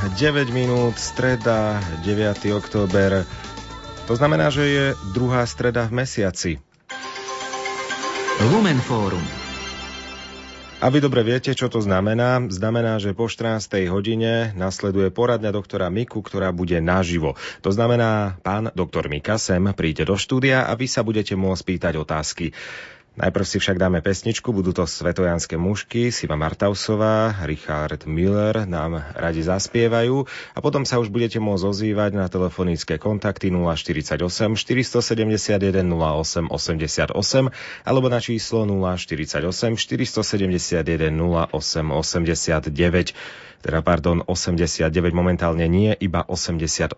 9 minút, streda, 9. október. To znamená, že je druhá streda v mesiaci. Lumen Fórum. A vy dobre viete, čo to znamená. Znamená, že po 14. hodine nasleduje poradňa doktora Miku, ktorá bude naživo. To znamená, pán doktor Mika sem príde do štúdia a vy sa budete môcť pýtať otázky. Najprv si však dáme pesničku, budú to svetojanské mužky, Siva Martausová, Richard Miller nám radi zaspievajú. A potom sa už budete môcť ozývať na telefonické kontakty 048 471 08 88 alebo na číslo 048 471 08 89 teda pardon, 89, momentálne nie, iba 88.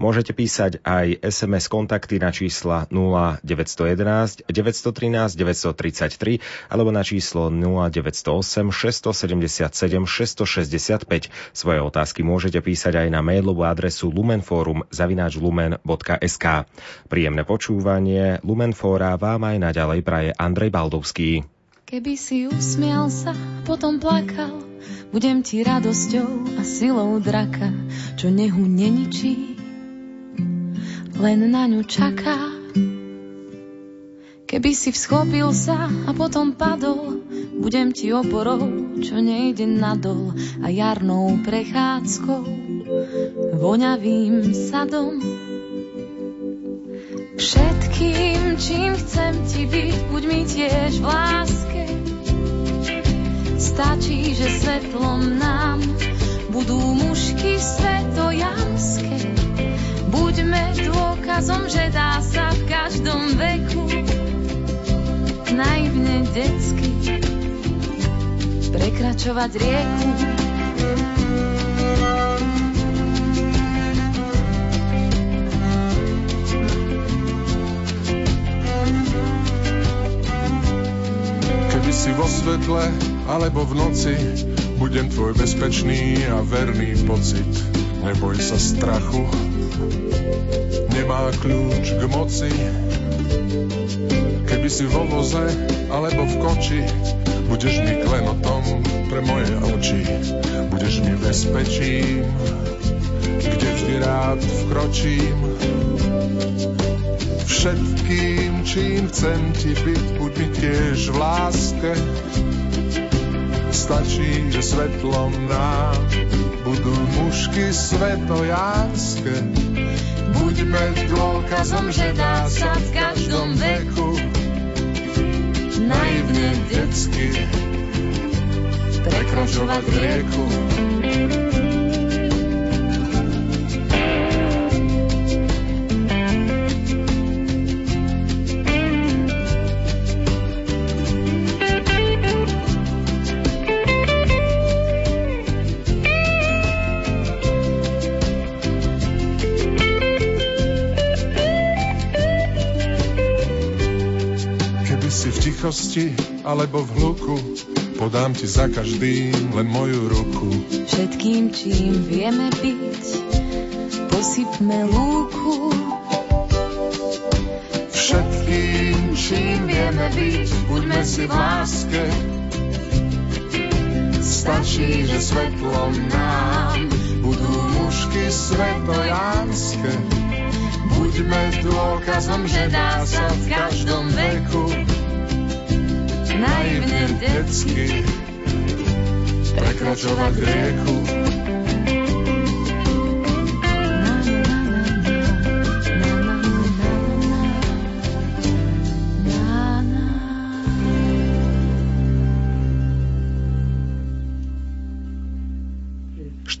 Môžete písať aj SMS kontakty na čísla 0911 913 933 alebo na číslo 0908 677 665. Svoje otázky môžete písať aj na mailovú adresu lumenforum zavináč lumen.sk. Príjemné počúvanie Lumenfóra vám aj naďalej praje Andrej Baldovský. Keby si usmial sa, potom plakal, budem ti radosťou a silou draka, čo nehu neničí, len na ňu čaká. Keby si vschopil sa a potom padol, budem ti oporou, čo nejde nadol a jarnou prechádzkou, voňavým sadom. Všetkým, čím chcem ti byť, buď mi tiež v láske. Stačí, že svetlom nám budú mužky svetojanské. Buďme dôkazom, že dá sa v každom veku naivne detsky prekračovať rieku. si vo svetle alebo v noci, budem tvoj bezpečný a verný pocit. Neboj sa strachu, nemá kľúč k moci. Keby si vo voze alebo v koči, budeš mi klenotom pre moje oči. Budeš mi bezpečím, kde vždy rád vkročím všetkým, čím chcem ti byť, buď mi tiež v láske. Stačí, že svetlom nám budú mužky svetojánske. Buďme dôkazom, že dá sa v každom veku naivne detsky prekračovať rieku. Tichosti alebo v hluku, podám ti za každým len moju ruku. Všetkým, čím vieme byť, posypme lúku. Všetkým, čím vieme byť, buďme si v láske. Stačí, že svetlom nám budú mužky svetojánske. Buďme dôkazom, že dá sa v každom veku naivne detsky prekračovať rieku.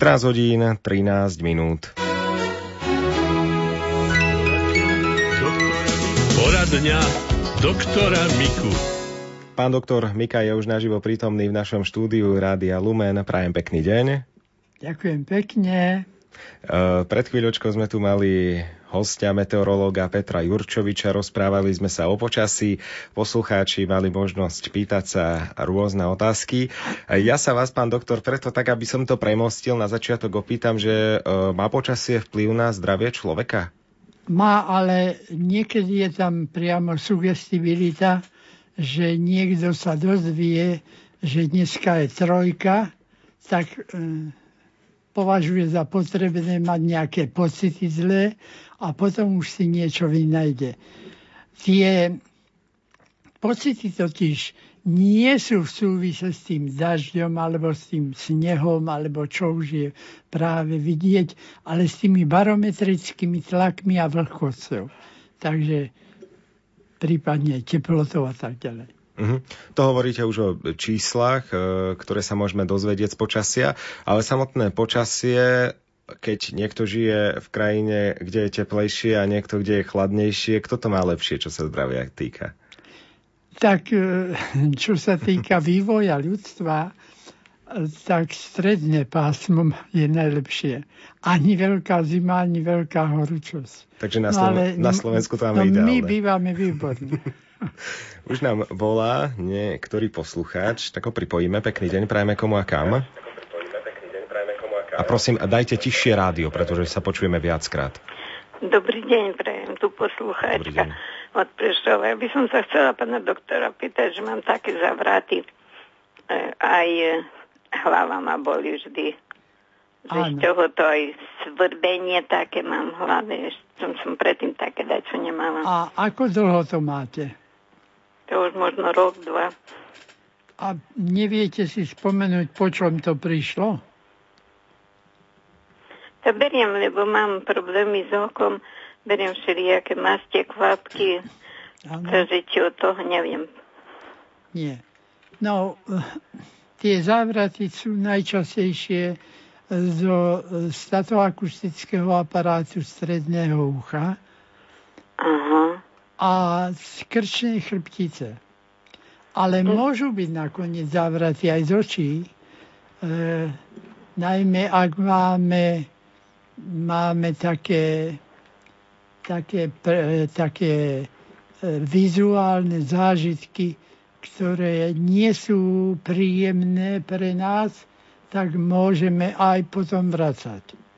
Štrás hodín, 13 minút. Poradňa doktora Miku. Pán doktor Mika je už naživo prítomný v našom štúdiu Rádia Lumen. Prajem pekný deň. Ďakujem pekne. E, pred chvíľočkou sme tu mali hostia meteorológa Petra Jurčoviča. Rozprávali sme sa o počasí. Poslucháči mali možnosť pýtať sa rôzne otázky. E, ja sa vás, pán doktor, preto tak, aby som to premostil, na začiatok opýtam, že e, má počasie vplyv na zdravie človeka? Má, ale niekedy je tam priamo sugestibilita, že niekto sa dozvie, že dneska je trojka, tak e, považuje za potrebné mať nejaké pocity zlé a potom už si niečo vynajde. Tie pocity totiž nie sú v súvise s tým dažďom alebo s tým snehom alebo čo už je práve vidieť, ale s tými barometrickými tlakmi a vlhkosťou. Takže prípadne teplotou a tak ďalej. Uh-huh. To hovoríte už o číslach, e, ktoré sa môžeme dozvedieť z počasia, ale samotné počasie, keď niekto žije v krajine, kde je teplejšie a niekto, kde je chladnejšie, kto to má lepšie, čo sa zdravia týka? Tak e, čo sa týka vývoja ľudstva, tak stredné pásmo je najlepšie. Ani veľká zima, ani veľká horúčosť. Takže na, Slo- no, ale, na Slovensku to máme no, ideálne. My bývame výborne. Už nám volá niektorý poslucháč, tak ho pripojíme. Pekný deň, prajeme komu a kam. A prosím, dajte tiššie rádio, pretože sa počujeme viackrát. Dobrý deň, prajem tu poslucháčka od Prešova. Ja by som sa chcela pána doktora pýtať, že mám také zavraty. E, aj hlava ma boli vždy. Že z toho to aj svrbenie také mám v hlave. Som, som predtým také dať, čo nemám. A ako dlho to máte? To už možno rok, dva. A neviete si spomenúť, po čom to prišlo? To beriem, lebo mám problémy s okom. Beriem všelijaké mastie, kvapky. Takže či od toho neviem. Nie. No, tie závraty sú najčastejšie zo statoakustického aparátu stredného ucha. Aha a z krčnej chrbtice. Ale hm. môžu byť nakoniec zavratí aj z očí, e, najmä ak máme, máme také, také, pre, také e, vizuálne zážitky, ktoré nie sú príjemné pre nás, tak môžeme aj potom vracať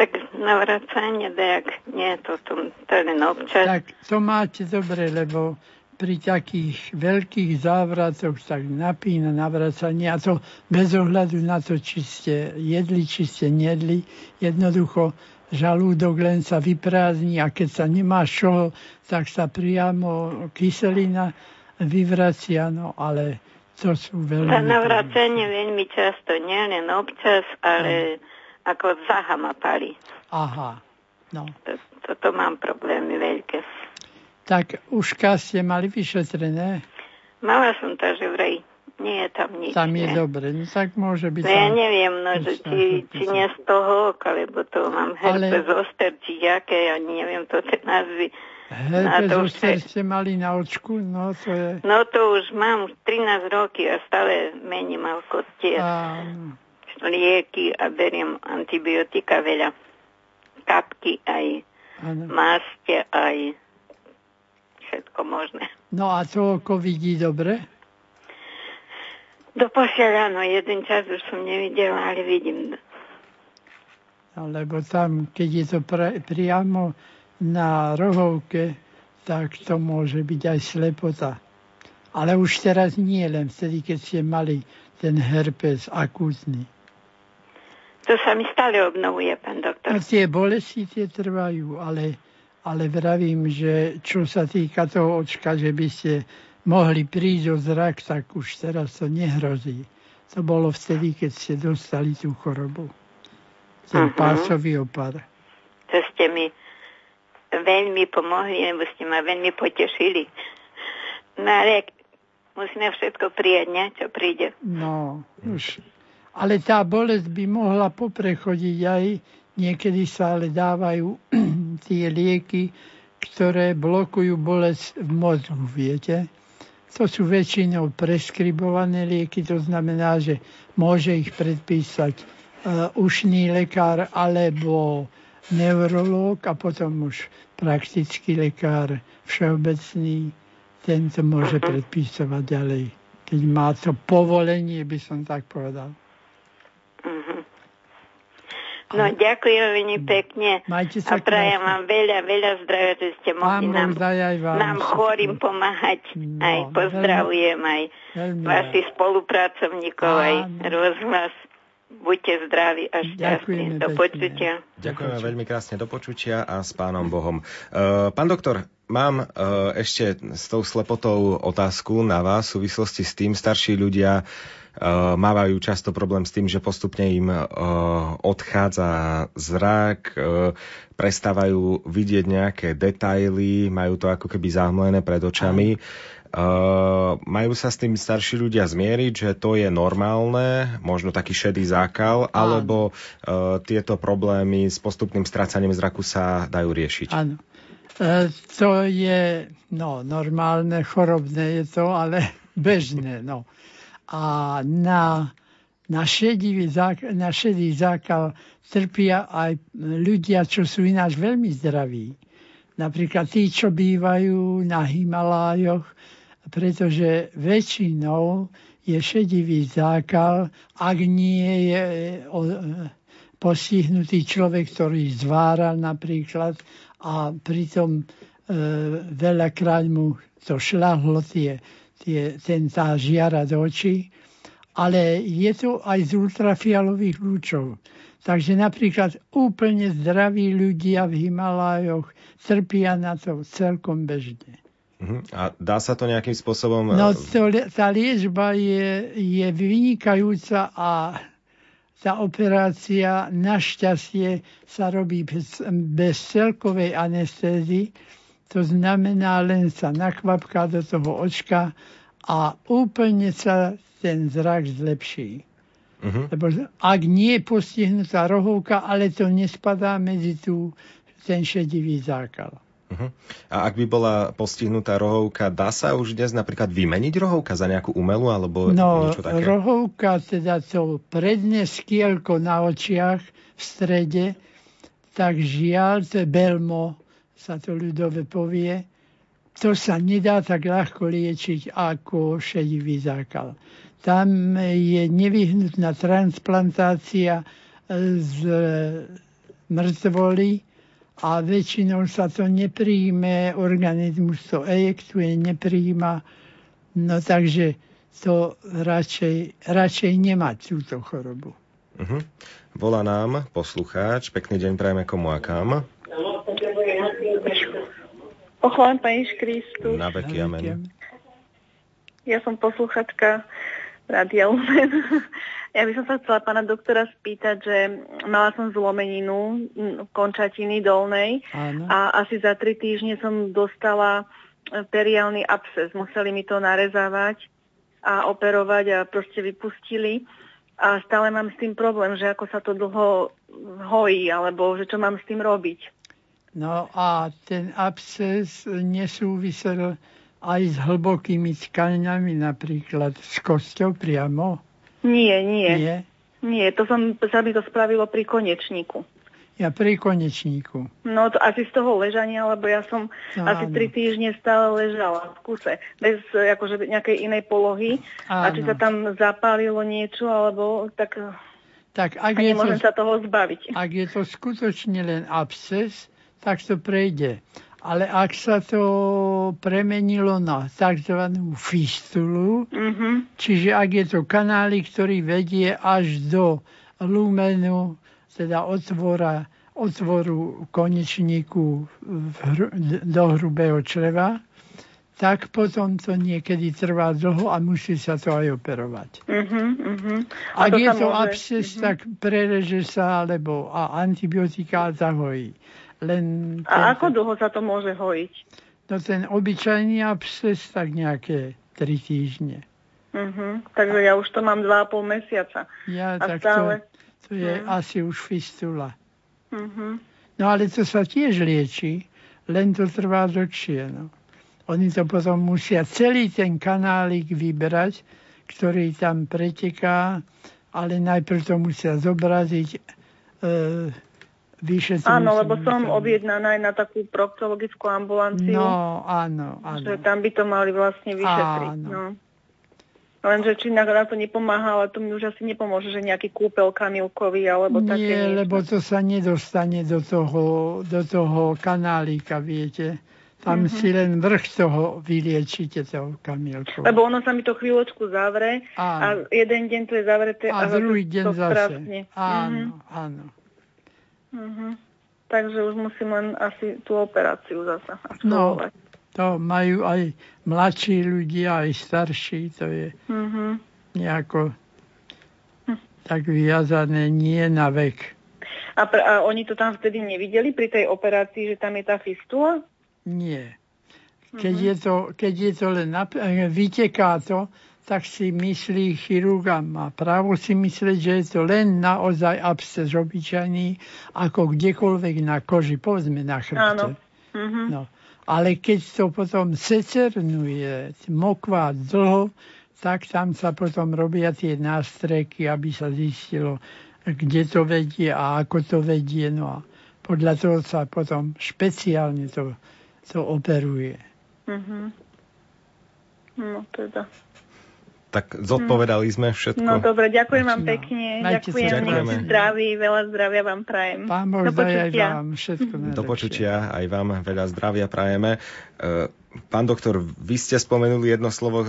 tak navracanie, dejak nie, to, to, to je len občas. Tak to máte dobre, lebo pri takých veľkých závratoch tak napína navracanie a to bez ohľadu na to, či ste jedli, či ste nedli. Jednoducho žalúdok len sa vyprázdni a keď sa nemá čo, tak sa priamo kyselina vyvracia, no ale to sú veľmi... Za navracanie veľmi často, nie len občas, ale... No ako zaha ma pali. Aha, no. Toto mám problémy veľké. Tak uška ste mali vyšetrené? Mala som to, že vraj nie je tam nič. Tam je ne? dobre, no tak môže byť... No ja neviem, no, že či, či nie z toho oka, lebo to mám herpes Ale... zoster, či jaké, ja neviem to tie názvy. Herpes zoster ste mali na očku, no to je... No to už mám 13 roky a stále mením ako tie. A lieky a beriem antibiotika veľa. Kapky aj ano. máste aj všetko možné. No a to oko vidí dobre? Do posiaľ áno, jeden čas už som nevidela, ale vidím. No, lebo tam, keď je to pre, priamo na rohovke, tak to môže byť aj slepota. Ale už teraz nie len vtedy, keď ste mali ten herpes akútny. To sa mi stále obnovuje, pán doktor. A tie bolesti tie trvajú, ale, ale vravím, že čo sa týka toho očka, že by ste mohli prísť o zrak, tak už teraz to nehrozí. To bolo vtedy, keď ste dostali tú chorobu. Ten uh-huh. pásový opar. To ste mi veľmi pomohli, lebo ste ma veľmi potešili. No ale musíme všetko prijať, ne? čo príde. No, už ale tá bolesť by mohla poprechodiť aj, niekedy sa ale dávajú tie lieky, ktoré blokujú bolesť v mozgu, viete. To sú väčšinou preskribované lieky, to znamená, že môže ich predpísať uh, ušný lekár alebo neurológ a potom už praktický lekár všeobecný, tento môže predpísať ďalej, keď má to povolenie, by som tak povedal. No ďakujem veľmi pekne. Majte sa a prajem vám veľa, veľa zdravia, že ste mohli nám, nám chorým pomáhať. No, aj pozdravujem aj veľmi vašich spolupracovníkov, aj rozhlas. Buďte zdraví a šťastní. Do počutia. Ďakujeme veľmi krásne do počutia a s pánom Bohom. Uh, pán doktor, mám uh, ešte s tou slepotou otázku na vás v súvislosti s tým. Starší ľudia uh, mávajú často problém s tým, že postupne im uh, odchádza zrak, prestávajú vidieť nejaké detaily, majú to ako keby zahmlené pred očami. Uh, majú sa s tým starší ľudia zmieriť, že to je normálne, možno taký šedý zákal, Áno. alebo uh, tieto problémy s postupným strácaním zraku sa dajú riešiť? Áno. Uh, to je no, normálne, chorobné je to, ale bežné. No. A na, na, šedivý zák- na šedý zákal trpia aj ľudia, čo sú ináč veľmi zdraví. Napríklad tí, čo bývajú na Himalájoch, pretože väčšinou je šedivý zákal, ak nie je postihnutý človek, ktorý zváral napríklad a pritom e, veľakrát mu to šľahlo tie, tie, ten tá žiara do očí, ale je to aj z ultrafialových lúčov. Takže napríklad úplne zdraví ľudia v Himalájoch trpia na to celkom bežne. Uh-huh. A dá sa to nejakým spôsobom... No to, tá liečba je, je vynikajúca a tá operácia našťastie sa robí bez, bez celkovej anestézy. To znamená, len sa nakvapká do toho očka a úplne sa ten zrak zlepší. Uh-huh. Lebo ak nie je postihnutá rohovka, ale to nespadá medzi tú, ten šedivý zákal. Uh-huh. A ak by bola postihnutá rohovka, dá sa už dnes napríklad vymeniť rohovka za nejakú umelú alebo no, niečo také? rohovka, teda to predné skielko na očiach v strede, tak žiaľ, to belmo, sa to ľudové povie, to sa nedá tak ľahko liečiť ako šedivý zákal. Tam je nevyhnutná transplantácia z mŕtvoly, a väčšinou sa to nepríjme, organizmus to ejektuje, nepríjma. No takže to radšej, radšej nemať túto chorobu. Uh-huh. Volá nám poslucháč. Pekný deň prajeme komu a kam. Pochválam Pani Kristu. Na veky, amen. Ja som posluchačka Radia Lumen. Ja by som sa chcela pána doktora spýtať, že mala som zlomeninu končatiny dolnej Áno. a asi za tri týždne som dostala e, periálny absces. Museli mi to narezávať a operovať a proste vypustili. A stále mám s tým problém, že ako sa to dlho hojí, alebo že čo mám s tým robiť. No a ten absces nesúvisel aj s hlbokými tkaňami, napríklad s kosťou priamo? Nie, nie. Nie? Nie, to som, sa mi to spravilo pri konečníku. Ja pri konečníku. No to asi z toho ležania, lebo ja som no, asi tri týždne stále ležala v kuse, bez akože nejakej inej polohy. Áno. A či sa tam zapálilo niečo, alebo tak, tak ak nemôžem to, sa toho zbaviť. Ak je to skutočne len absces, tak to prejde. Ale ak sa to premenilo na tzv. fistulu, mm-hmm. čiže ak je to kanály, ktorý vedie až do lumenu, teda otvora, otvoru konečníku hr- do hrubého čreva, tak potom to niekedy trvá dlho a musí sa to aj operovať. Uh-huh, uh-huh. Ak je to môže... absces, uh-huh. tak prereže sa, alebo a antibiotika zahojí. Len A ako dlho sa to môže hojiť? No ten obyčajný absces tak nejaké 3 týždne. Uh-huh. Takže ja už to mám 2,5 mesiaca. Ja, a tak stále... to, to je uh-huh. asi už fistula. Uh-huh. No ale to sa tiež lieči, len to trvá dlhšie. No. Oni to potom musia celý ten kanálik vybrať, ktorý tam preteká, ale najprv to musia zobraziť e, vyšetrujúcim. Áno, lebo som objednaná aj na takú proktologickú ambulanciu. No, áno, áno. Že tam by to mali vlastne vyšetriť. Áno. No. Lenže či na, to nepomáha, ale to mi už asi nepomôže, že nejaký kúpel kamilkový alebo také Nie, lebo to sa nedostane do toho, do toho kanálika, viete. Tam mm-hmm. si len vrch toho vyliečite, toho kamielkou. Lebo ono sa mi to chvíľočku zavre áno. a jeden deň to je zavreté a, a druhý deň to zase. Áno, mm-hmm. áno. Mm-hmm. Takže už musím len asi tú operáciu zase No, to majú aj mladší ľudia, aj starší, to je mm-hmm. nejako hm. tak viazané nie na vek. A, pr- a oni to tam vtedy nevideli pri tej operácii, že tam je tá fistula? Nie. Keď, mm-hmm. je, to, keď je to len, nap- eh, vyteká to, tak si myslí chirurg a má právo si myslieť, že je to len naozaj absces obyčajný, ako kdekoľvek na koži, povedzme na chrbte. Áno. Mm-hmm. No. Ale keď to potom secernuje, mokvá dlho, tak tam sa potom robia tie nástreky, aby sa zistilo, kde to vedie a ako to vedie. No a podľa toho sa potom špeciálne to, to operuje. Mm-hmm. No teda tak zodpovedali sme všetko. No dobre, ďakujem vám pekne. No, ďakujem, nech zdraví, veľa zdravia vám prajem. Pán Boh Do počutia. Aj vám všetko Do počutia, aj vám veľa zdravia prajeme. E, pán doktor, vy ste spomenuli jedno slovo,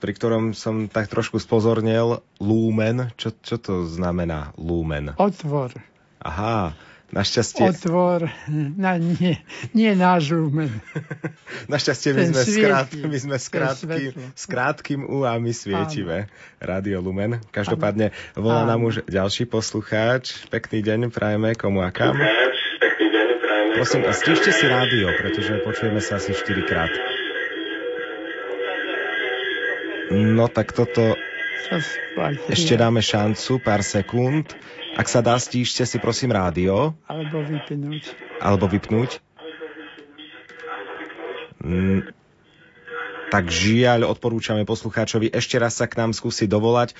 pri ktorom som tak trošku spozornil. Lúmen. Čo, čo to znamená lúmen? Otvor. Aha. Našťastie... Otvor, na, nie, nie náš lumen. Našťastie my sme, skrát, my sme s, krátkým, s krátkým U a my svietime. Radio Lumen. Každopádne volá nám už ďalší poslucháč. Pekný deň, prajeme komu a kam. Prosím, stíšte si rádio, pretože počujeme sa asi 4 krát. No tak toto ešte dáme šancu, pár sekúnd. Ak sa dá, stíšte si prosím rádio. Alebo vypnúť. Alebo vypnúť. Mm, tak žiaľ odporúčame poslucháčovi ešte raz sa k nám skúsiť dovolať, e,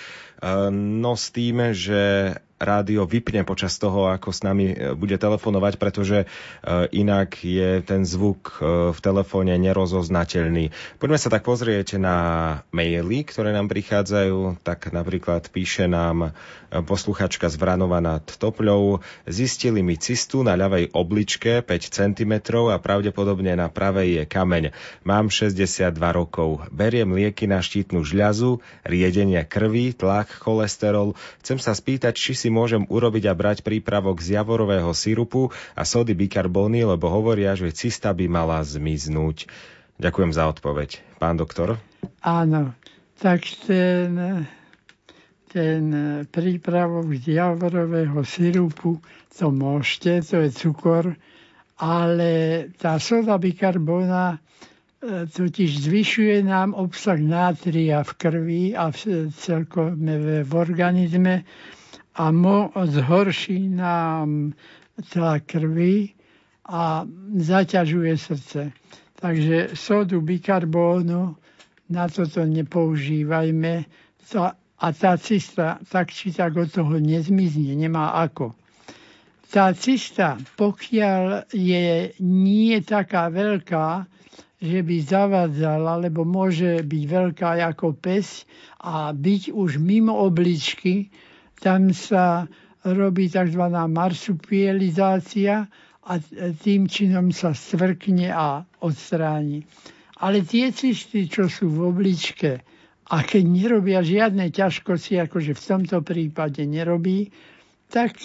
no s tým, že rádio vypne počas toho, ako s nami e, bude telefonovať, pretože e, inak je ten zvuk e, v telefóne nerozoznateľný. Poďme sa tak pozrieť na maily, ktoré nám prichádzajú. Tak napríklad píše nám posluchačka z Vranova nad Topľou. Zistili mi cistu na ľavej obličke 5 cm a pravdepodobne na pravej je kameň. Mám 62 rokov. Beriem lieky na štítnu žľazu, riedenie krvi, tlak, cholesterol. Chcem sa spýtať, či si môžem urobiť a brať prípravok z javorového sirupu a sody bikarbóny, lebo hovoria, že cista by mala zmiznúť. Ďakujem za odpoveď. Pán doktor? Áno, tak ten, ten prípravok z javorového sirupu, to môžete, to je cukor, ale tá soda bikarbóna e, totiž zvyšuje nám obsah nátria v krvi a v, celkom v organizme a mo, zhorší nám tlak krvi a zaťažuje srdce. Takže sodu bikarbónu na toto nepoužívajme a tá cista tak či tak od toho nezmizne, nemá ako. Tá cista, pokiaľ je nie taká veľká, že by zavadzala, lebo môže byť veľká ako pes a byť už mimo obličky, tam sa robí tzv. marsupielizácia a tým činom sa stvrkne a odstráni. Ale tie cysty, čo sú v obličke, a keď nerobia žiadne ťažkosti, akože v tomto prípade nerobí, tak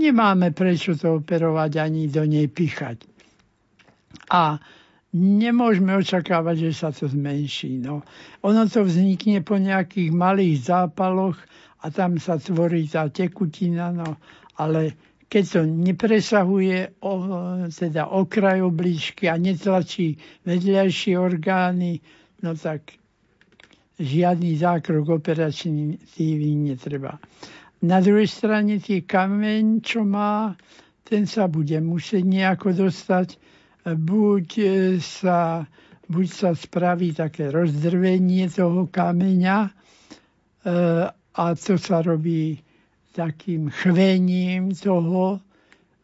nemáme prečo to operovať ani do nej pichať. A nemôžeme očakávať, že sa to zmenší. No. Ono to vznikne po nejakých malých zápaloch a tam sa tvorí tá tekutina, no, ale keď to nepresahuje o, teda okraj obličky a netlačí vedľajšie orgány, no tak žiadny zákrok operatívny netreba. Na druhej strane tie kameň, čo má, ten sa bude musieť nejako dostať. Buď e, sa, buď sa spraví také rozdrvenie toho kameňa, e, a to sa robí takým chvením toho,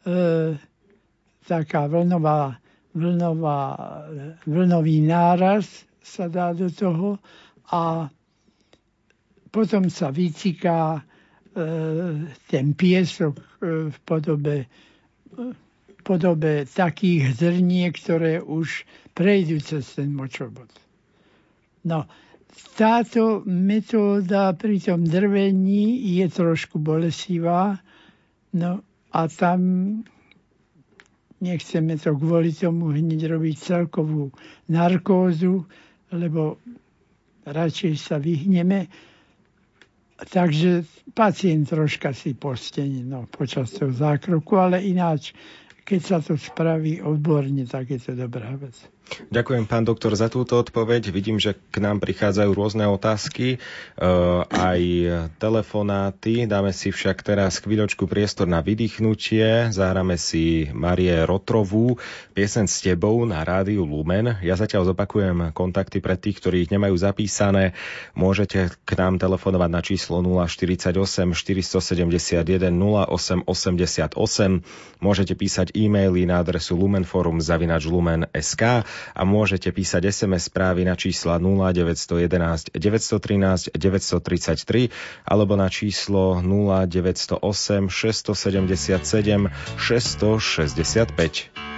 e, taká vlnová, vlnová, vlnový náraz sa dá do toho a potom sa vyciká e, ten piesok e, v podobe e, podobe takých zrniek, ktoré už prejdú cez ten močobod. No, táto metóda pri tom drvení je trošku bolesivá, no a tam nechceme to kvôli tomu hneď robiť celkovú narkózu, lebo radšej sa vyhneme. Takže pacient troška si postení no, počas toho zákroku, ale ináč, keď sa to spraví odborne, tak je to dobrá vec. Ďakujem, pán doktor, za túto odpoveď. Vidím, že k nám prichádzajú rôzne otázky, e, aj telefonáty. Dáme si však teraz chvíľočku priestor na vydýchnutie. Zahráme si Marie Rotrovú, piesen s tebou na rádiu Lumen. Ja zatiaľ zopakujem kontakty pre tých, ktorí ich nemajú zapísané. Môžete k nám telefonovať na číslo 048 471 0888. Môžete písať e-maily na adresu lumenforum.lumen.sk a môžete písať SMS správy na čísla 0911 913 933 alebo na číslo 0908 677 665.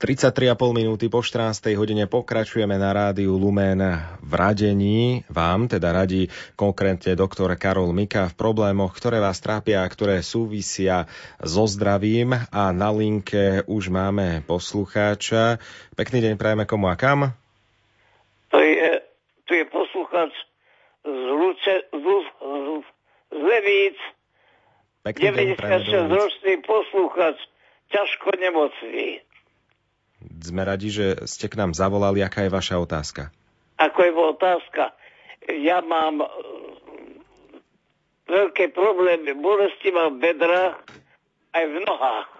33,5 minúty po 14. hodine pokračujeme na rádiu Lumen v radení. Vám teda radí konkrétne doktor Karol Mika v problémoch, ktoré vás trápia a ktoré súvisia so zdravím. A na linke už máme poslucháča. Pekný deň prajeme komu a kam? To je Tu je posluchač z, Luče, z, z, z Levíc, 96-ročný posluchač, ťažko nemocný. Sme radi, že ste k nám zavolali. Aká je vaša otázka? Ako je otázka? Ja mám veľké problémy. Bolesti mám v bedrách aj v nohách.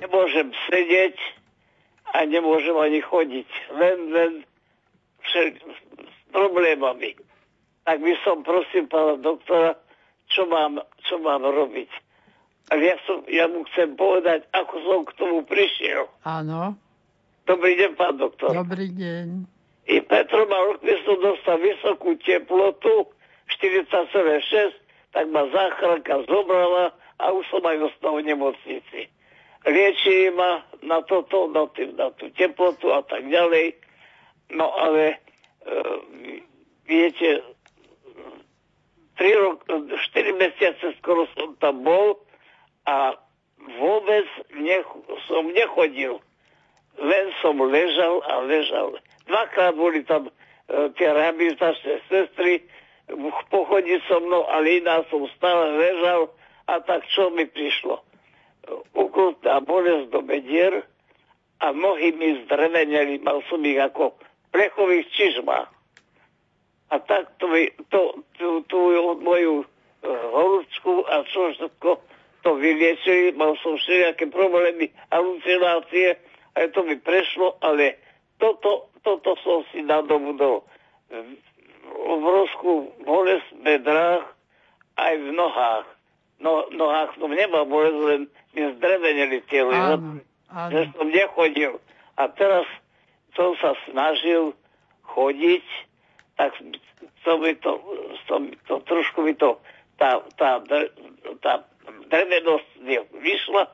Nemôžem sedieť a nemôžem ani chodiť. Len, len všel, s problémami. Tak by som prosím pána doktora, čo mám, čo mám robiť. Ale ja, som, ja mu chcem povedať, ako som k tomu prišiel. Áno. Dobrý deň, pán doktor. Dobrý deň. I Petro mal, som dostal vysokú teplotu, 40,6 tak ma záchranka zobrala a už som aj ostal v nemocnici. Liečili ma na toto, na, tý, na tú teplotu a tak ďalej. No ale e, viete, 3 rok, 4 mesiace skoro som tam bol a vôbec nech, som nechodil. Len som ležal a ležal. Dvakrát boli tam e, tie rehabilitačné sestry, pochodiť so mnou, ale iná som stále ležal a tak čo mi prišlo? Ukrutná bolesť do bedier a nohy mi zdreveneli, mal som ich ako plechových čižmách. A tak to, to, tú, tú moju uh, horúčku a čo všetko to vyliečili, mal som všelijaké problémy, halucinácie, aj to mi prešlo, ale toto, toto som si nadobudol obrovskú bolesť v bedrách aj v nohách. No, nohách som nemal bolesť, len mi zdrevenili tie že som nechodil. A teraz som sa snažil chodiť, tak som mi to, som to trošku mi to, tá, tá, tá drevenosť vyšla,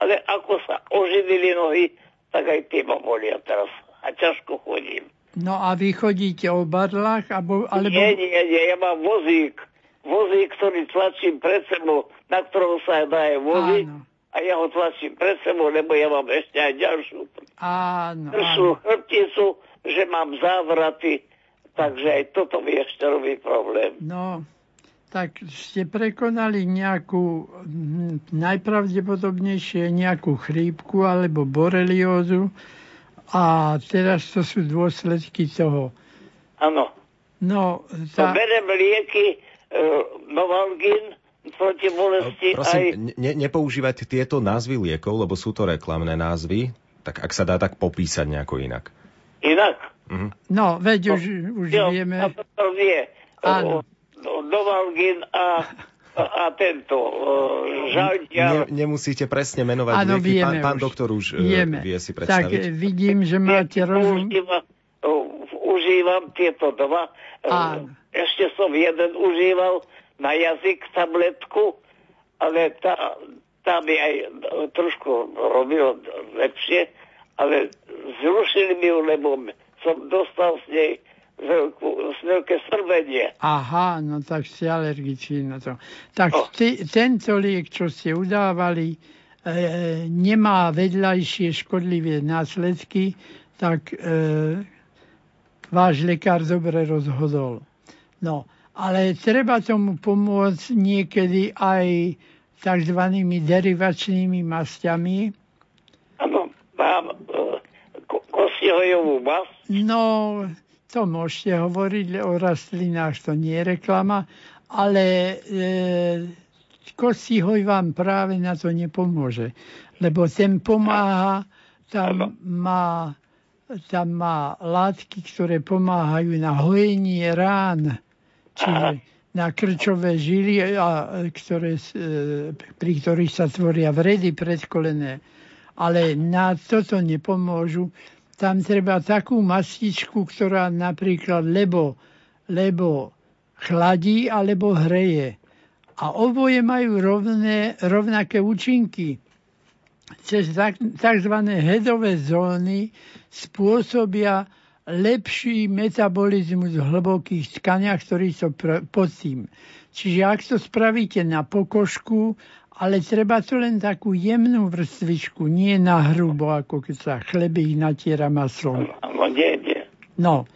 ale ako sa oživili nohy, tak aj tie ma bolia teraz. A ťažko chodím. No a vy chodíte o barlách? Abo, alebo... Nie, nie, nie, ja mám vozík. Vozík, ktorý tlačím pred sebou, na ktorom sa dá aj voziť. Áno. A ja ho tlačím pred sebou, lebo ja mám ešte aj ďalšiu áno, áno. chrbticu, že mám závraty, takže aj toto mi ešte robí problém. No, tak ste prekonali nejakú, hm, najpravdepodobnejšie nejakú chrípku alebo boreliózu, a teraz to sú dôsledky toho. Áno. No, tá... berem lieky, uh, Novalgin, proti bolesti no, Prosím, aj... ne, nepoužívať tieto názvy liekov, lebo sú to reklamné názvy, tak ak sa dá tak popísať nejako inak. Inak? Mhm. No, veď no, už, už jo, vieme. A to vie. Áno. Novalgin a a tento uh, žaldia... Ne, nemusíte presne menovať ano, lieky. Vieme pán, pán doktor už e, vieme. vie si predstaviť. Tak vidím, že máte rozum. Užívam, užívam tieto dva. Uh, ešte som jeden užíval na jazyk tabletku, ale tá, tá mi aj trošku robilo lepšie, ale zrušili mi ju, lebo som dostal z nej veľké srbenie. Aha, no tak ste alergičí na to. Tak oh. ty, tento liek, čo ste udávali, e, nemá vedľajšie škodlivé následky, tak e, váš lekár dobre rozhodol. No, ale treba tomu pomôcť niekedy aj tzv. derivačnými masťami. Áno, mám e, ko- kostihojovú masť. No, to môžete hovoriť o rastlinách, to nie je reklama, ale e, kostihoj vám práve na to nepomôže, lebo ten pomáha, tam má, tam má látky, ktoré pomáhajú na hojenie rán, čiže na krčové žily, a, ktoré, e, pri ktorých sa tvoria vredy predkolené. Ale na toto nepomôžu tam treba takú mastičku, ktorá napríklad lebo, lebo chladí alebo hreje. A oboje majú rovné, rovnaké účinky. Cez tzv. hedové zóny spôsobia lepší metabolizmus v hlbokých tkaniach, ktorí sú pod tým. Čiže ak to spravíte na pokožku, ale treba to len takú jemnú vrstvičku, nie na hrubo, ako keď sa chleby natiera maslom. No, nie, nie. No,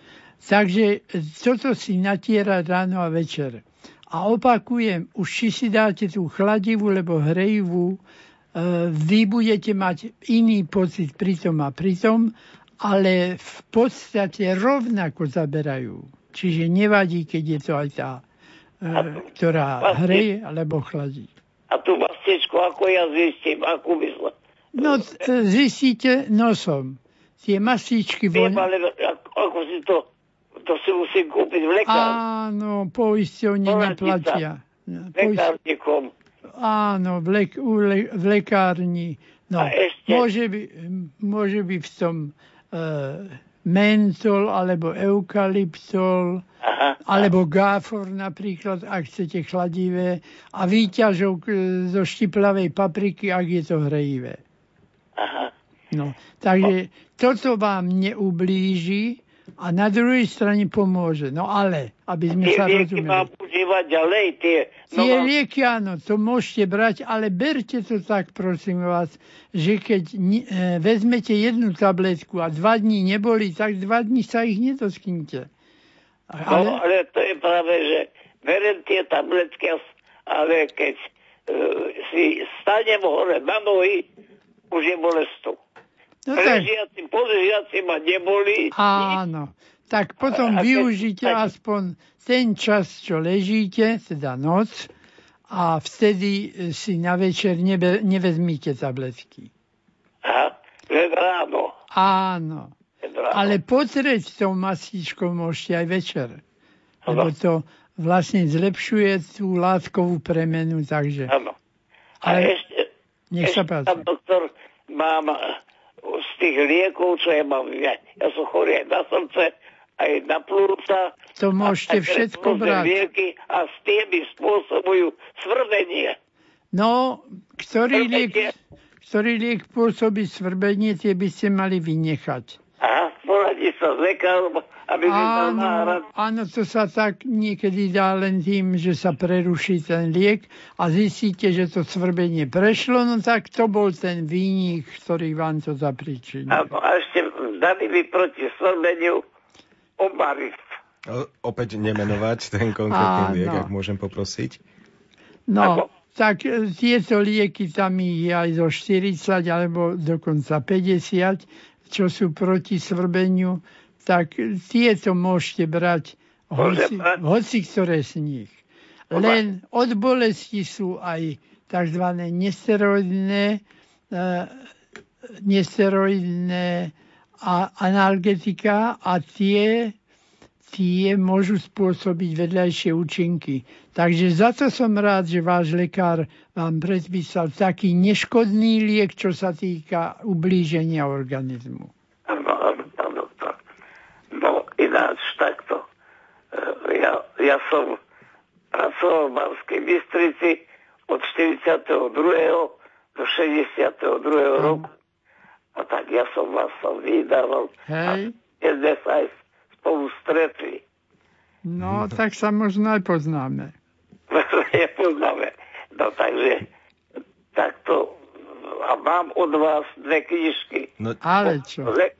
Takže toto si natiera ráno a večer. A opakujem, už či si dáte tú chladivú, lebo hrejivú, e, vy budete mať iný pocit pri tom a pri tom, ale v podstate rovnako zaberajú. Čiže nevadí, keď je to aj tá, e, ktorá hreje alebo chladí. A tú mastičku, ako ja zistím, akú myslím? No, zistíte nosom. Tie mastičky... Viem, ale ako si to to si musím kúpiť v lekárni. Áno, poisťovne neplatia. Lekárnikom. Áno, v, lek, le, v lekárni. No, ešte... môže, by, môže byť v tom uh, mentol alebo eukalyptol Aha, alebo gáfor napríklad, ak chcete chladivé a výťažok e, zo štiplavej papriky, ak je to hrejivé. Aha. No, takže toto vám neublíži, a na druhej strane pomôže. No ale, aby sme sa rozumeli. mám užívať ďalej, tie... No tie lieky, áno, to môžete brať, ale berte to tak, prosím vás, že keď e, vezmete jednu tabletku a dva dní neboli, tak dva dní sa ich nedosknite. Ale... No, ale to je práve, že berem tie tabletky, ale keď e, si stanem hore na nohy, už je bolestou. No Ležiaci, podležiaci ma neboli. Áno. Tak potom a, využite tak... aspoň ten čas, čo ležíte, teda noc, a vtedy si na večer nebe, nevezmite tabletky. Aha, ráno. Áno. Ale potrieť tou masíčkou môžete aj večer. Lebo to vlastne zlepšuje tú látkovú premenu, takže... Áno. Ale ešte, nech sa páči. doktor, mám tých liekov, čo ja mám. Ja, ja som chorý aj na srdce, aj na plúca. To môžete všetko brať. Lieky a s tými spôsobujú svrbenie. No, ktorý liek, ktorý liek pôsobí svrbenie, tie by ste mali vynechať. Aha, poradí sa s lekárom, aby áno, áno, to sa tak niekedy dá len tým, že sa preruší ten liek a zistíte, že to svrbenie prešlo, no tak to bol ten výnik, ktorý vám to zapričinil. Áno, a ešte dali by proti svrbeniu obaris. Opäť nemenovať ten konkrétny liek, ak môžem poprosiť. No, Ako? tak e, tieto lieky tam je aj zo 40 alebo dokonca 50 čo sú proti svrbeniu, tak tieto môžete brať hoci, hoci ktoré z nich. Len od bolesti sú aj tzv. nesteroidné, uh, nesteroidné a analgetika a tie, tie môžu spôsobiť vedľajšie účinky. Takže za to som rád, že váš lekár vám predpísal taký neškodný liek, čo sa týka ublíženia organizmu. Áno, pán doktor. No ináč takto. E, ja, ja som pracoval v Banskej Bystrici od 42. do 62. Mm. roku. A tak ja som vás som vydával. Hej. A sa aj spolu stretli. No, tak sa možno aj poznáme. nepoznáme. No takže takto a mám od vás dve knižky. No, ale čo? Le,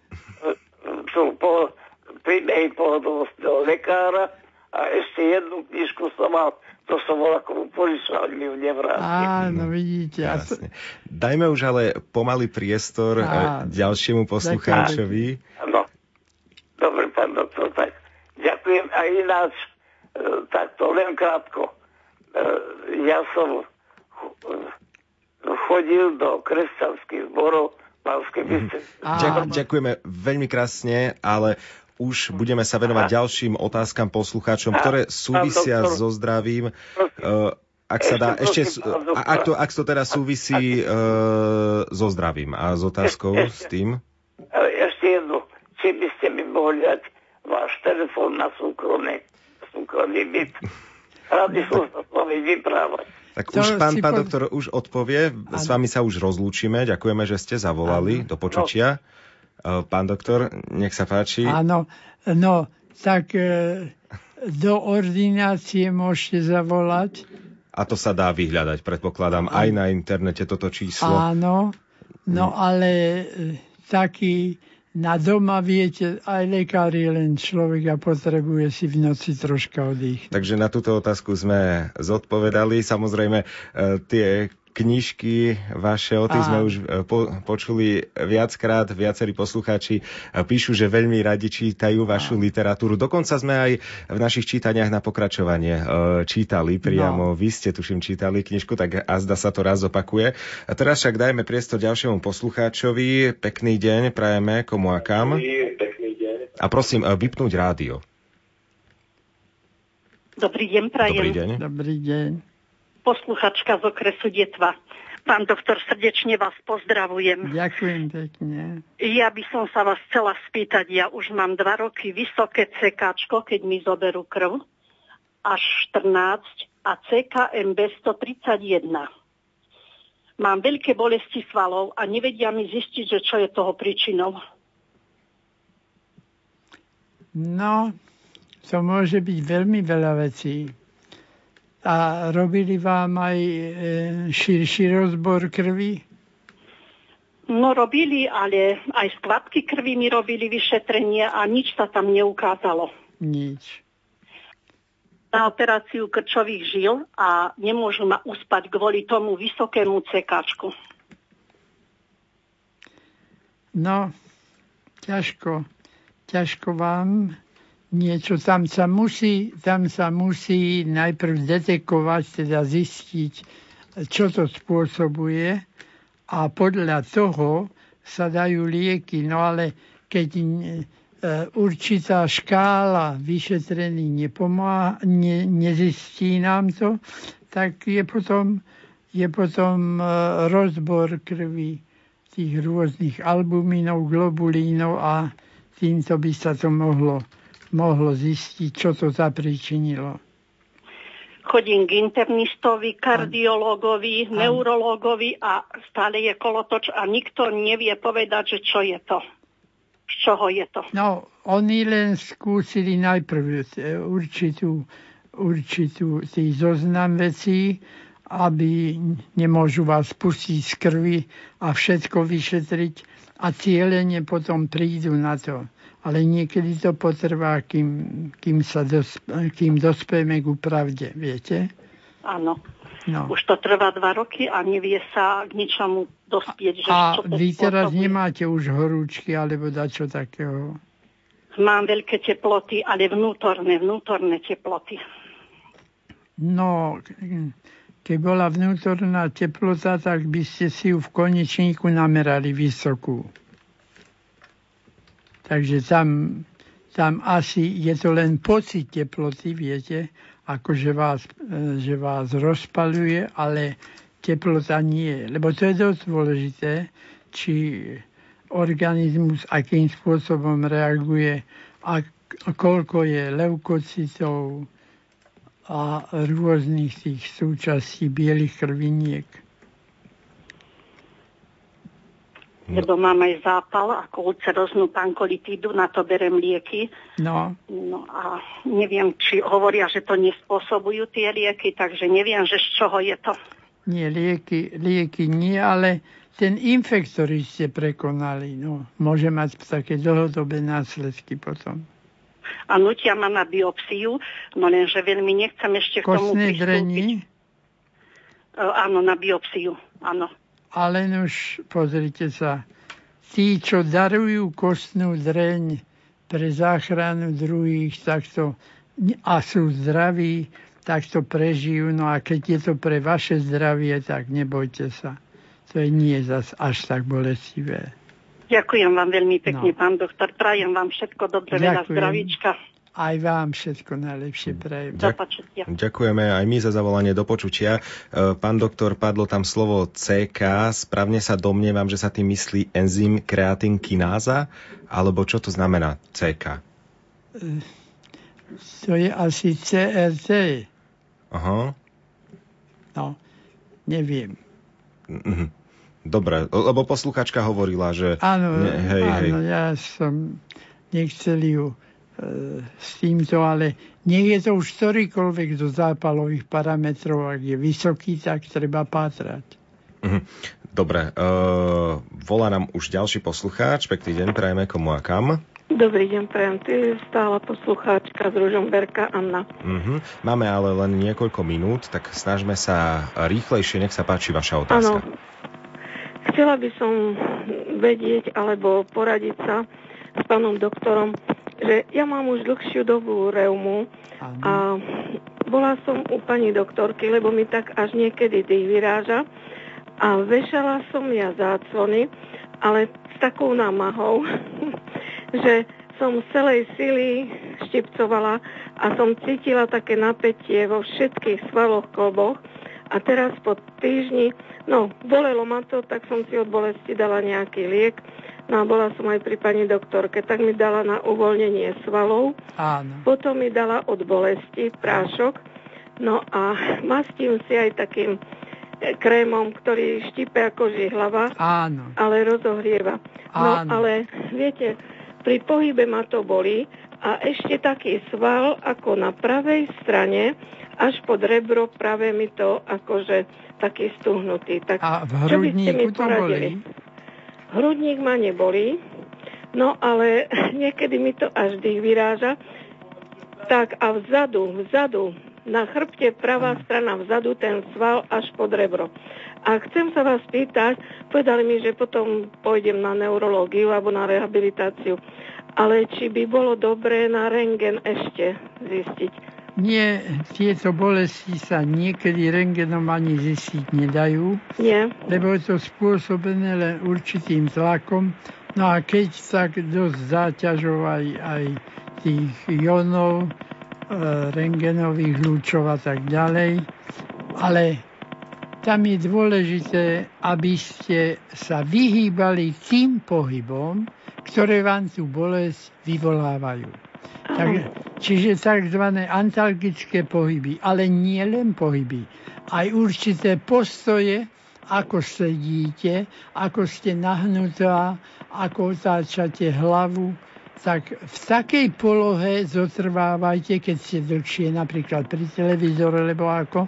sú po príbehy pohotovostného lekára a ešte jednu knižku som mal, to som bol ako požičal, mi ju nevrátil. Áno, vidíte. Jasne. Dajme už ale pomaly priestor e, Áno. ďalšiemu poslucháčovi. Áno. Dobre, pán doktor, tak ďakujem. A ináč, e, takto len krátko. E, ja som chodil do kresťanských zborov Banskej mhm. Bystrice. Ďak, ďakujeme veľmi krásne, ale už budeme sa venovať Aha. ďalším otázkam poslucháčom, ktoré súvisia so zdravím. Uh, ak sa dá, ešte, ak to, ak to teda súvisí uh, so zdravím a s otázkou ešte, s tým? Ešte jednu, či by ste mi mohli dať váš telefón na súkromný, súkromný byt. By som sa s vami vyprávať. Tak to už pán, pán po... doktor už odpovie. Ano. S vami sa už rozlúčime. Ďakujeme, že ste zavolali ano. do počutia. No. Pán doktor, nech sa páči. Áno, no, tak e, do ordinácie môžete zavolať. A to sa dá vyhľadať, predpokladám, aj na internete toto číslo. Áno, no ale e, taký na doma, viete, aj lekár je len človek a potrebuje si v noci troška oddychnúť. Takže na túto otázku sme zodpovedali. Samozrejme, e, tie knižky vaše, o tých sme už e, po, počuli viackrát, viacerí poslucháči e, píšu, že veľmi radi čítajú vašu literatúru. Dokonca sme aj v našich čítaniach na pokračovanie e, čítali priamo. No. Vy ste, tuším, čítali knižku, tak azda sa to raz opakuje. A teraz však dajme priestor ďalšiemu poslucháčovi. Pekný deň, prajeme komu a kam. A prosím, vypnúť rádio. Dobrý deň, prajem. Dobrý deň. Dobrý deň posluchačka z okresu Detva. Pán doktor, srdečne vás pozdravujem. Ďakujem pekne. Ja by som sa vás chcela spýtať, ja už mám dva roky vysoké CK, keď mi zoberú krv, až 14 a CKMB 131. Mám veľké bolesti svalov a nevedia mi zistiť, že čo je toho príčinou. No, to môže byť veľmi veľa vecí. A robili vám aj e, širší rozbor krvi? No robili, ale aj z kvapky krvi mi robili vyšetrenie a nič sa tam neukázalo. Nič. Na operáciu krčových žil a nemôžu ma uspať kvôli tomu vysokému cekačku. No, ťažko. Ťažko vám niečo tam sa musí, tam sa musí najprv detekovať, teda zistiť, čo to spôsobuje a podľa toho sa dajú lieky. No ale keď e, určitá škála vyšetrení nepomáha, ne, nezistí nám to, tak je potom, je potom e, rozbor krvi tých rôznych albumínov, globulínov a týmto by sa to mohlo mohlo zistiť, čo to zapričinilo. Chodím k internistovi, kardiologovi, a... neurologovi a stále je kolotoč a nikto nevie povedať, že čo je to. Z čoho je to? No, oni len skúsili najprv určitú, určitú tý zoznam vecí, aby nemôžu vás pustiť z krvi a všetko vyšetriť a cieľene potom prídu na to ale niekedy to potrvá, kým, kým, sa dos, kým dospejeme k pravde, viete? Áno. No. Už to trvá dva roky a nevie sa k ničomu dospieť. Že a čo vy teraz spôsobí. nemáte už horúčky alebo dačo takého? Mám veľké teploty, ale vnútorné, vnútorné teploty. No, keď bola vnútorná teplota, tak by ste si ju v konečníku namerali vysokú. Takže tam, tam asi je to len pocit teploty, viete, ako že vás, e, že vás rozpaluje, ale teplota nie. Lebo to je dosť dôležité, či organizmus akým spôsobom reaguje a koľko je leukocitov a rôznych tých súčastí bielých krviniek. No. Lebo mám aj zápal ako ulceroznú pankolitídu, na to berem lieky. No. no a neviem, či hovoria, že to nespôsobujú tie lieky, takže neviem, že z čoho je to. Nie, lieky, lieky nie, ale ten infekt, ktorý ste prekonali, no, môže mať také dlhodobé následky potom. A nutia ma na biopsiu, no lenže veľmi nechcem ešte k tomu pristúpiť. Drení? Uh, áno, na biopsiu, áno. Ale už pozrite sa, tí, čo darujú kostnú dreň pre záchranu druhých, tak to, a sú zdraví, tak to prežijú. No a keď je to pre vaše zdravie, tak nebojte sa. To je nie zas až tak bolestivé. Ďakujem vám veľmi pekne, no. pán doktor. Prajem vám všetko dobre, veľa zdravíčka. Aj vám všetko najlepšie prajem. Ďak, ďakujeme aj my za zavolanie do počutia. E, pán doktor, padlo tam slovo CK. Správne sa domnievam, že sa tým myslí enzym kreatinkináza? Alebo čo to znamená CK? E, to je asi CRT. Aha. No, neviem. Mhm. Dobre, lebo posluchačka hovorila, že... Áno, ne, hej, áno hej. ja som nechcel ju s týmto, ale nie je to už ktorýkoľvek do zápalových parametrov, ak je vysoký, tak treba pátrať. Mhm. Dobre, uh, volá nám už ďalší poslucháč. Pekný deň, prajeme komu a kam. Dobrý deň, prajem. Ty stála poslucháčka z Ružomberka Anna. Uh-huh. Máme ale len niekoľko minút, tak snažme sa rýchlejšie. Nech sa páči vaša otázka. Áno. Chcela by som vedieť alebo poradiť sa s pánom doktorom, že ja mám už dlhšiu dobu reumu a bola som u pani doktorky, lebo mi tak až niekedy tých vyráža. A vešala som ja záclony, ale s takou námahou, že som z celej sily štipcovala a som cítila také napätie vo všetkých svaloch, kolboch. A teraz po týždni, no, bolelo ma to, tak som si od bolesti dala nejaký liek, no a bola som aj pri pani doktorke, tak mi dala na uvoľnenie svalov, Áno. potom mi dala od bolesti prášok, no a mastím si aj takým krémom, ktorý štipe ako žihlava, Áno. ale rozohrieva. No Áno. ale viete, pri pohybe ma to boli a ešte taký sval ako na pravej strane, až pod rebro práve mi to akože taký stuhnutý. Tak a v čo by ste mi poradili? Hrudník ma nebolí, no ale niekedy mi to až dých vyráža. Tak a vzadu, vzadu, na chrbte pravá strana vzadu, ten sval až pod rebro. A chcem sa vás pýtať, povedali mi, že potom pôjdem na neurológiu alebo na rehabilitáciu, ale či by bolo dobré na rengen ešte zistiť. Nie, tieto bolesti sa niekedy rengenom ani zistiť nedajú. Nie. Lebo je to spôsobené len určitým tlakom. No a keď tak dosť záťažov aj, aj tých ionov, e, rengenových lúčov a tak ďalej. Ale tam je dôležité, aby ste sa vyhýbali tým pohybom, ktoré vám tú bolesť vyvolávajú. Tak, čiže tzv. antalgické pohyby, ale nie len pohyby, aj určité postoje, ako sedíte, ako ste nahnutá, ako otáčate hlavu, tak v takej polohe zotrvávajte, keď ste dlhšie napríklad pri televízore, lebo ako,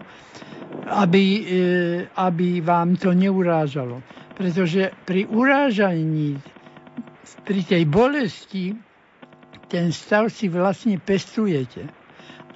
aby, e, aby vám to neurážalo. Pretože pri urážaní, pri tej bolesti, ten stav si vlastne pestujete.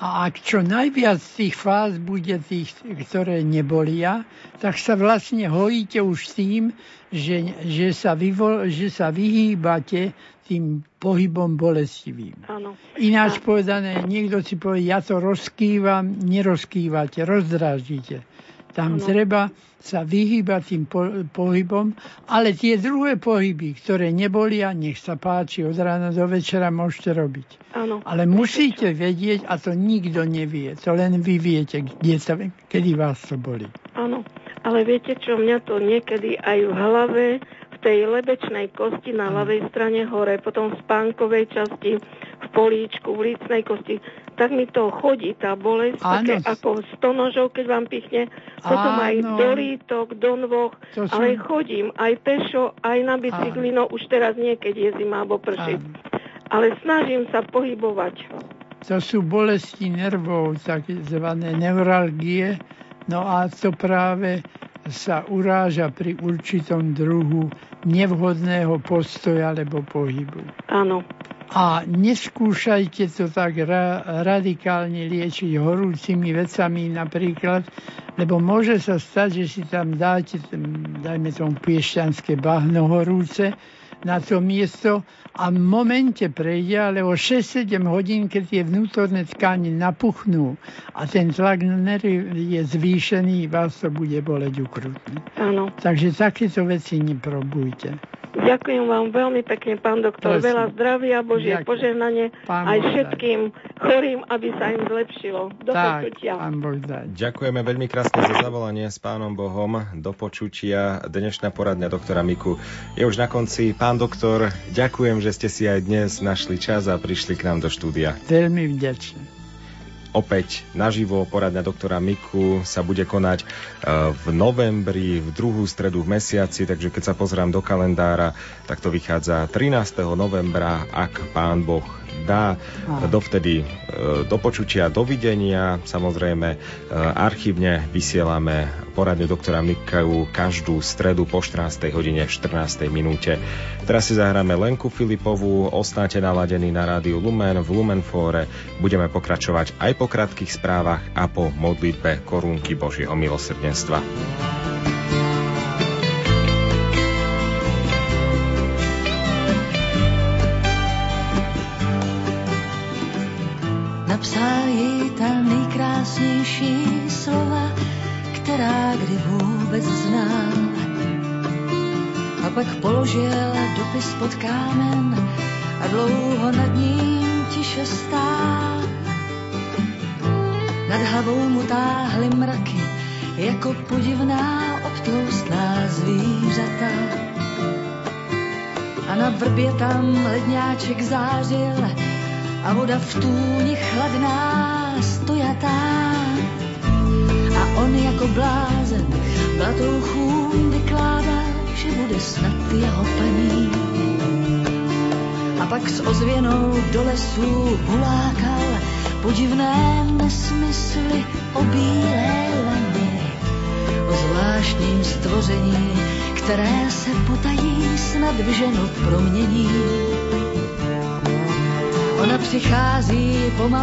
A ak čo najviac tých fáz bude tých, ktoré nebolia, tak sa vlastne hojíte už tým, že, že, sa, vyvo, že sa vyhýbate tým pohybom bolestivým. Ano. Ináč povedané, niekto si povie, ja to rozkývam, nerozkývate, rozdráždite. Tam ano. treba sa vyhýbať tým po, pohybom, ale tie druhé pohyby, ktoré nebolia, nech sa páči, od rána do večera môžete robiť. Ano. Ale musíte vedieť, a to nikto nevie, to len vy viete, kde sa, kedy vás to boli. Áno, ale viete čo, mňa to niekedy aj v hlave, v tej lebečnej kosti na ľavej strane hore, potom v spánkovej časti, v políčku, v lícnej kosti, tak mi to chodí, tá bolesť, Áno. také ako stonožov, keď vám pichne, potom Áno. aj do lítok, do nôh, som... ale chodím aj pešo, aj na bicykli, no už teraz nie, keď je zima alebo prší. Ale snažím sa pohybovať. To sú bolesti nervov, takzvané neuralgie, no a to práve sa uráža pri určitom druhu nevhodného postoja alebo pohybu. Áno. A neskúšajte to tak ra- radikálne liečiť horúcimi vecami napríklad, lebo môže sa stať, že si tam dáte, dajme tomu piešťanské bahno horúce, na to miesto a v momente prejde, ale o 6-7 hodín, keď tie vnútorné tkáne napuchnú a ten tlak na nervy je zvýšený, vás to bude boleť ukrutne. Áno. Takže takéto veci neprobujte. Ďakujem vám veľmi pekne, pán doktor. Prosím. Veľa zdravia, Božie Ďakujem. požehnanie pán aj všetkým chorým, aby sa im zlepšilo. Do tak, počutia. Pán Ďakujeme veľmi krásne za zavolanie s pánom Bohom. Do počutia. Dnešná poradňa doktora Miku je už na konci. Pán doktor, ďakujem, že ste si aj dnes našli čas a prišli k nám do štúdia. Veľmi vďačný. Opäť naživo poradňa doktora Miku sa bude konať e, v novembri, v druhú stredu v mesiaci, takže keď sa pozrám do kalendára, tak to vychádza 13. novembra, ak pán Boh dá. Dovtedy e, do počutia, dovidenia. Samozrejme, archívne vysielame poradňu doktora Mikajú každú stredu po 14. hodine v 14. minúte. Teraz si zahráme Lenku Filipovú, ostáte naladení na rádiu Lumen v Lumenfóre. Budeme pokračovať aj po krátkých správach a po modlitbe korunky Božieho milosrdenstva. Vůbec znám. A pak položil dopis pod kámen a dlouho nad ním tiše stál. Nad hlavou mu táhly mraky, jako podivná obtloustlá zvířata. A na vrbě tam ledňáček zářil, a voda v tůni chladná stojatá. A on jako blázen batouchům vykládá, že bude snad jeho paní. A pak s ozvěnou do lesů hulákal podivné nesmysly o bílé lani, o zvláštním stvoření, které se potají snad v ženu promění. Ona přichází pomalu